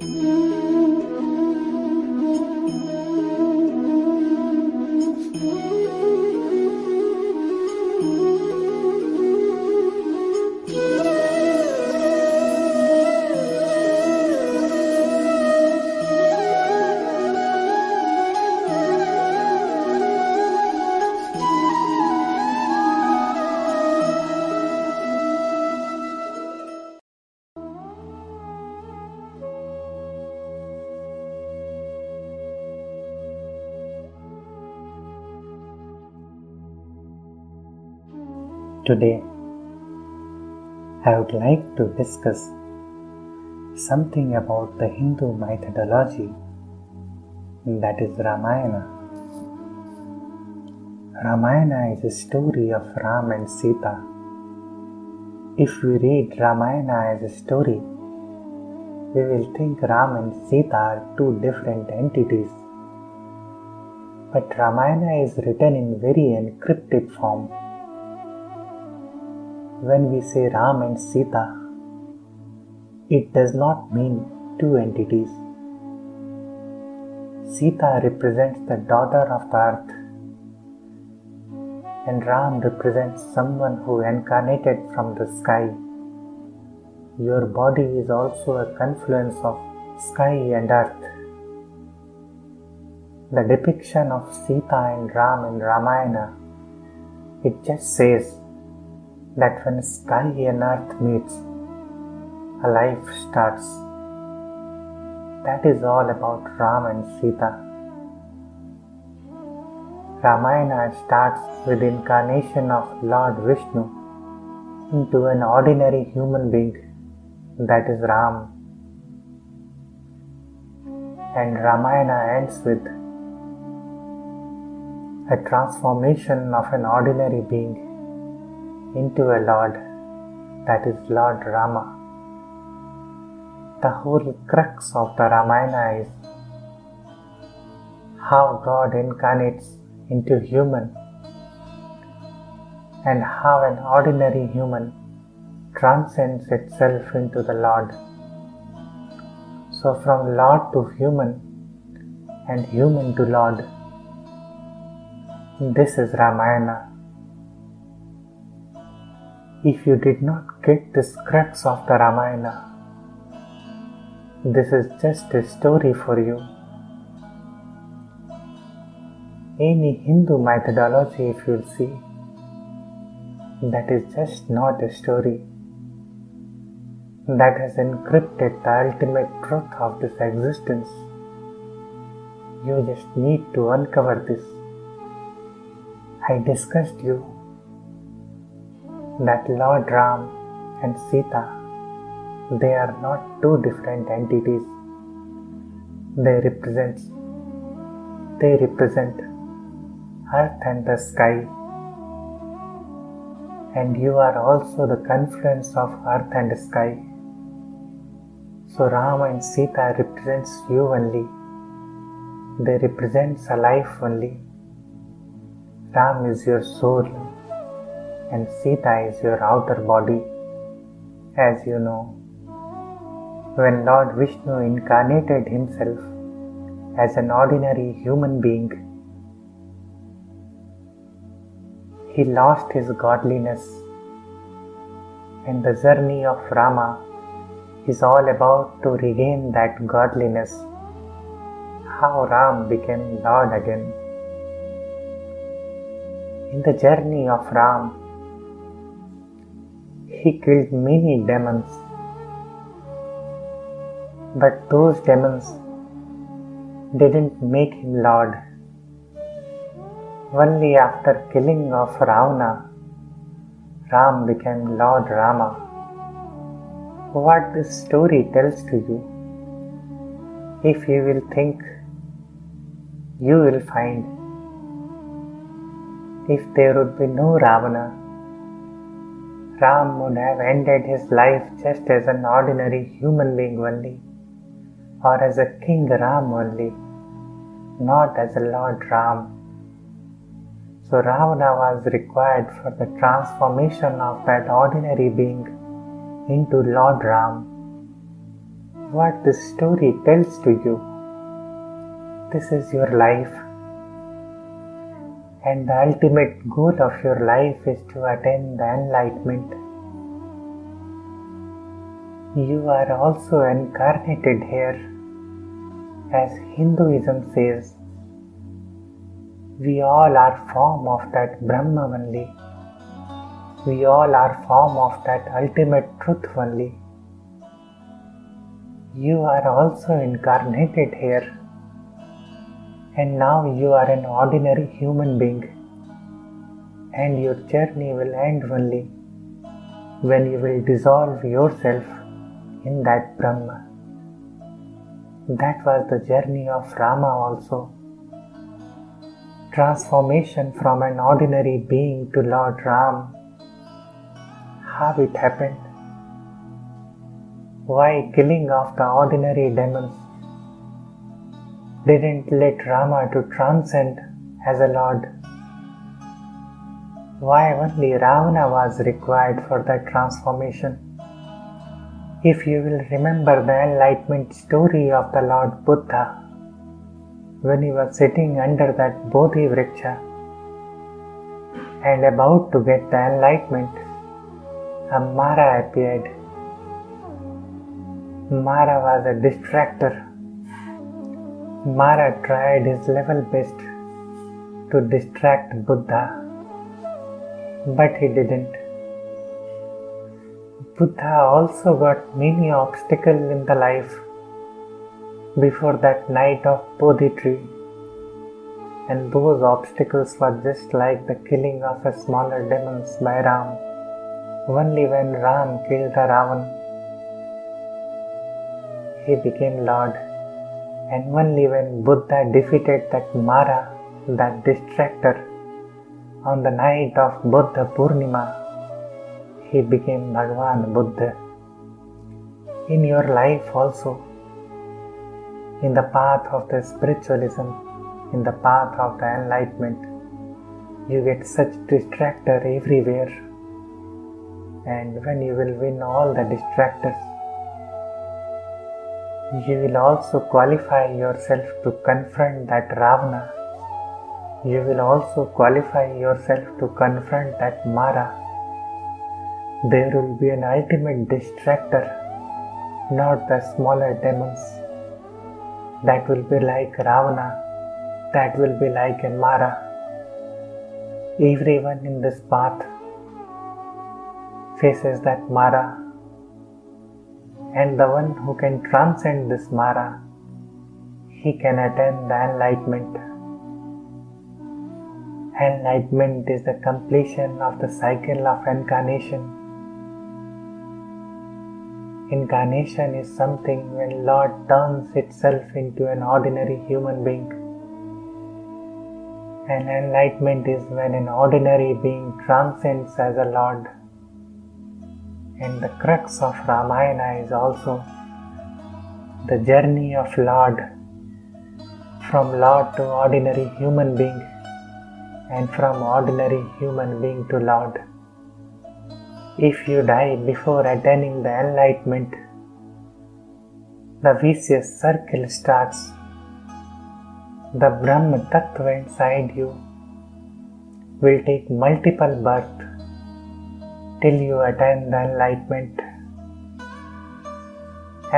Mm-hmm. Today, I would like to discuss something about the Hindu methodology that is Ramayana. Ramayana is a story of Ram and Sita. If we read Ramayana as a story, we will think Ram and Sita are two different entities. But Ramayana is written in very encrypted form when we say Ram and Sita, it does not mean two entities. Sita represents the daughter of the earth, and Ram represents someone who incarnated from the sky. Your body is also a confluence of sky and earth. The depiction of Sita and Ram in Ramayana, it just says that when sky and earth meets, a life starts. That is all about Ram and Sita. Ramayana starts with incarnation of Lord Vishnu into an ordinary human being that is Ram. And Ramayana ends with a transformation of an ordinary being into a Lord, that is Lord Rama. The whole crux of the Ramayana is how God incarnates into human and how an ordinary human transcends itself into the Lord. So, from Lord to human and human to Lord, this is Ramayana. If you did not get the crux of the Ramayana, this is just a story for you. Any Hindu methodology, if you'll see, that is just not a story. That has encrypted the ultimate truth of this existence. You just need to uncover this. I discussed you that Lord Ram and Sita, they are not two different entities. They represent, they represent earth and the sky. And you are also the confluence of earth and sky. So Ram and Sita represents you only. They represents a life only. Ram is your soul and Sita is your outer body, as you know. When Lord Vishnu incarnated himself as an ordinary human being, he lost his godliness, and the journey of Rama is all about to regain that godliness. How Ram became Lord again. In the journey of Ram, he killed many demons. But those demons didn't make him Lord. Only after killing of Ravana, Ram became Lord Rama. What this story tells to you, if you will think, you will find. If there would be no Ravana, Ram would have ended his life just as an ordinary human being only, or as a King Ram only, not as a Lord Ram. So Ravana was required for the transformation of that ordinary being into Lord Ram. what this story tells to you. This is your life, and the ultimate goal of your life is to attain the enlightenment. You are also incarnated here, as Hinduism says. We all are form of that Brahma only. We all are form of that ultimate truth only. You are also incarnated here. And now you are an ordinary human being. And your journey will end only when you will dissolve yourself in that Brahma. That was the journey of Rama also. Transformation from an ordinary being to Lord Ram. How it happened? Why killing of the ordinary demons didn't let Rama to transcend as a lord? Why only Ravana was required for that transformation? If you will remember the enlightenment story of the Lord Buddha, when he was sitting under that Bodhi Vriksha and about to get the enlightenment, a Mara appeared Mara was a distractor. Mara tried his level best to distract Buddha, but he didn't. Buddha also got many obstacles in the life before that night of Bodhi tree, and those obstacles were just like the killing of a smaller demons by Ram. Only when Ram killed the Ravan he became Lord. And only when Buddha defeated that Mara, that distractor, on the night of Buddha Purnima, he became Bhagavan Buddha. In your life also, in the path of the spiritualism, in the path of the enlightenment, you get such distractor everywhere. And when you will win all the distractors, you will also qualify yourself to confront that Ravana. You will also qualify yourself to confront that Mara. There will be an ultimate distractor, not the smaller demons. That will be like Ravana, that will be like a Mara. Everyone in this path faces that Mara and the one who can transcend this Mara, he can attain the enlightenment. Enlightenment is the completion of the cycle of incarnation. Incarnation is something when Lord turns itself into an ordinary human being. And enlightenment is when an ordinary being transcends as a Lord. And the crux of Ramayana is also the journey of Lord from Lord to ordinary human being and from ordinary human being to Lord. If you die before attaining the enlightenment, the vicious circle starts. The Brahma Tattva inside you will take multiple births till you attain the enlightenment.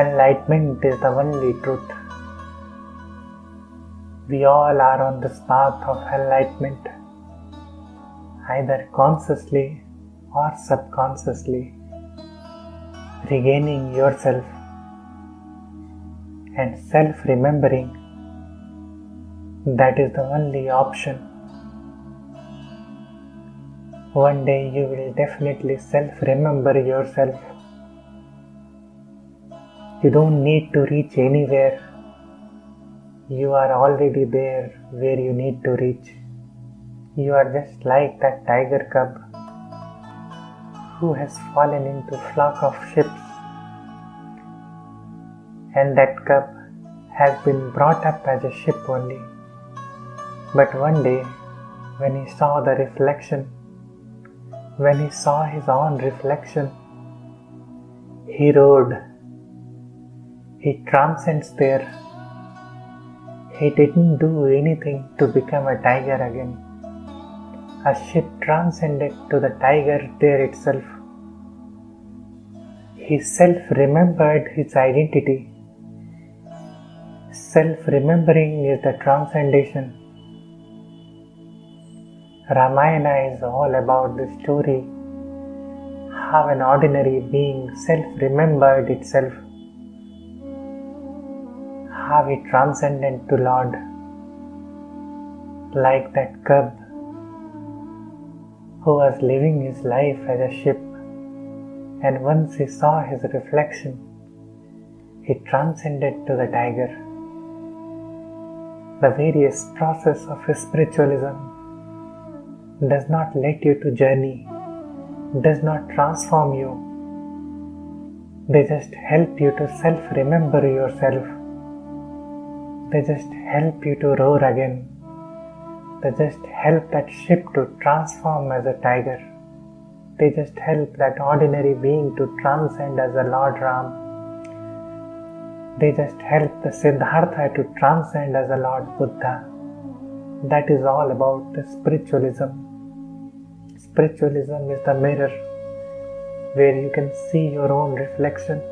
Enlightenment is the only truth. We all are on this path of enlightenment, either consciously or subconsciously, regaining yourself and self remembering. That is the only option one day you will definitely self remember yourself. You don't need to reach anywhere. You are already there where you need to reach. You are just like that tiger cub who has fallen into flock of ships and that cub has been brought up as a ship only. But one day when he saw the reflection when he saw his own reflection, he roared. He transcends there. He didn't do anything to become a tiger again. A ship transcended to the tiger there itself. He self remembered his identity. Self remembering is the transcendation. Ramayana is all about the story. How an ordinary being self remembered itself, how it transcended to Lord, like that cub who was living his life as a ship, and once he saw his reflection, he transcended to the tiger. The various process of spiritualism does not let you to journey, does not transform you. They just help you to self remember yourself. They just help you to roar again. They just help that ship to transform as a tiger. They just help that ordinary being to transcend as a Lord Ram. They just help the Siddhartha to transcend as a Lord Buddha. That is all about the spiritualism. Spiritualism is the mirror where you can see your own reflection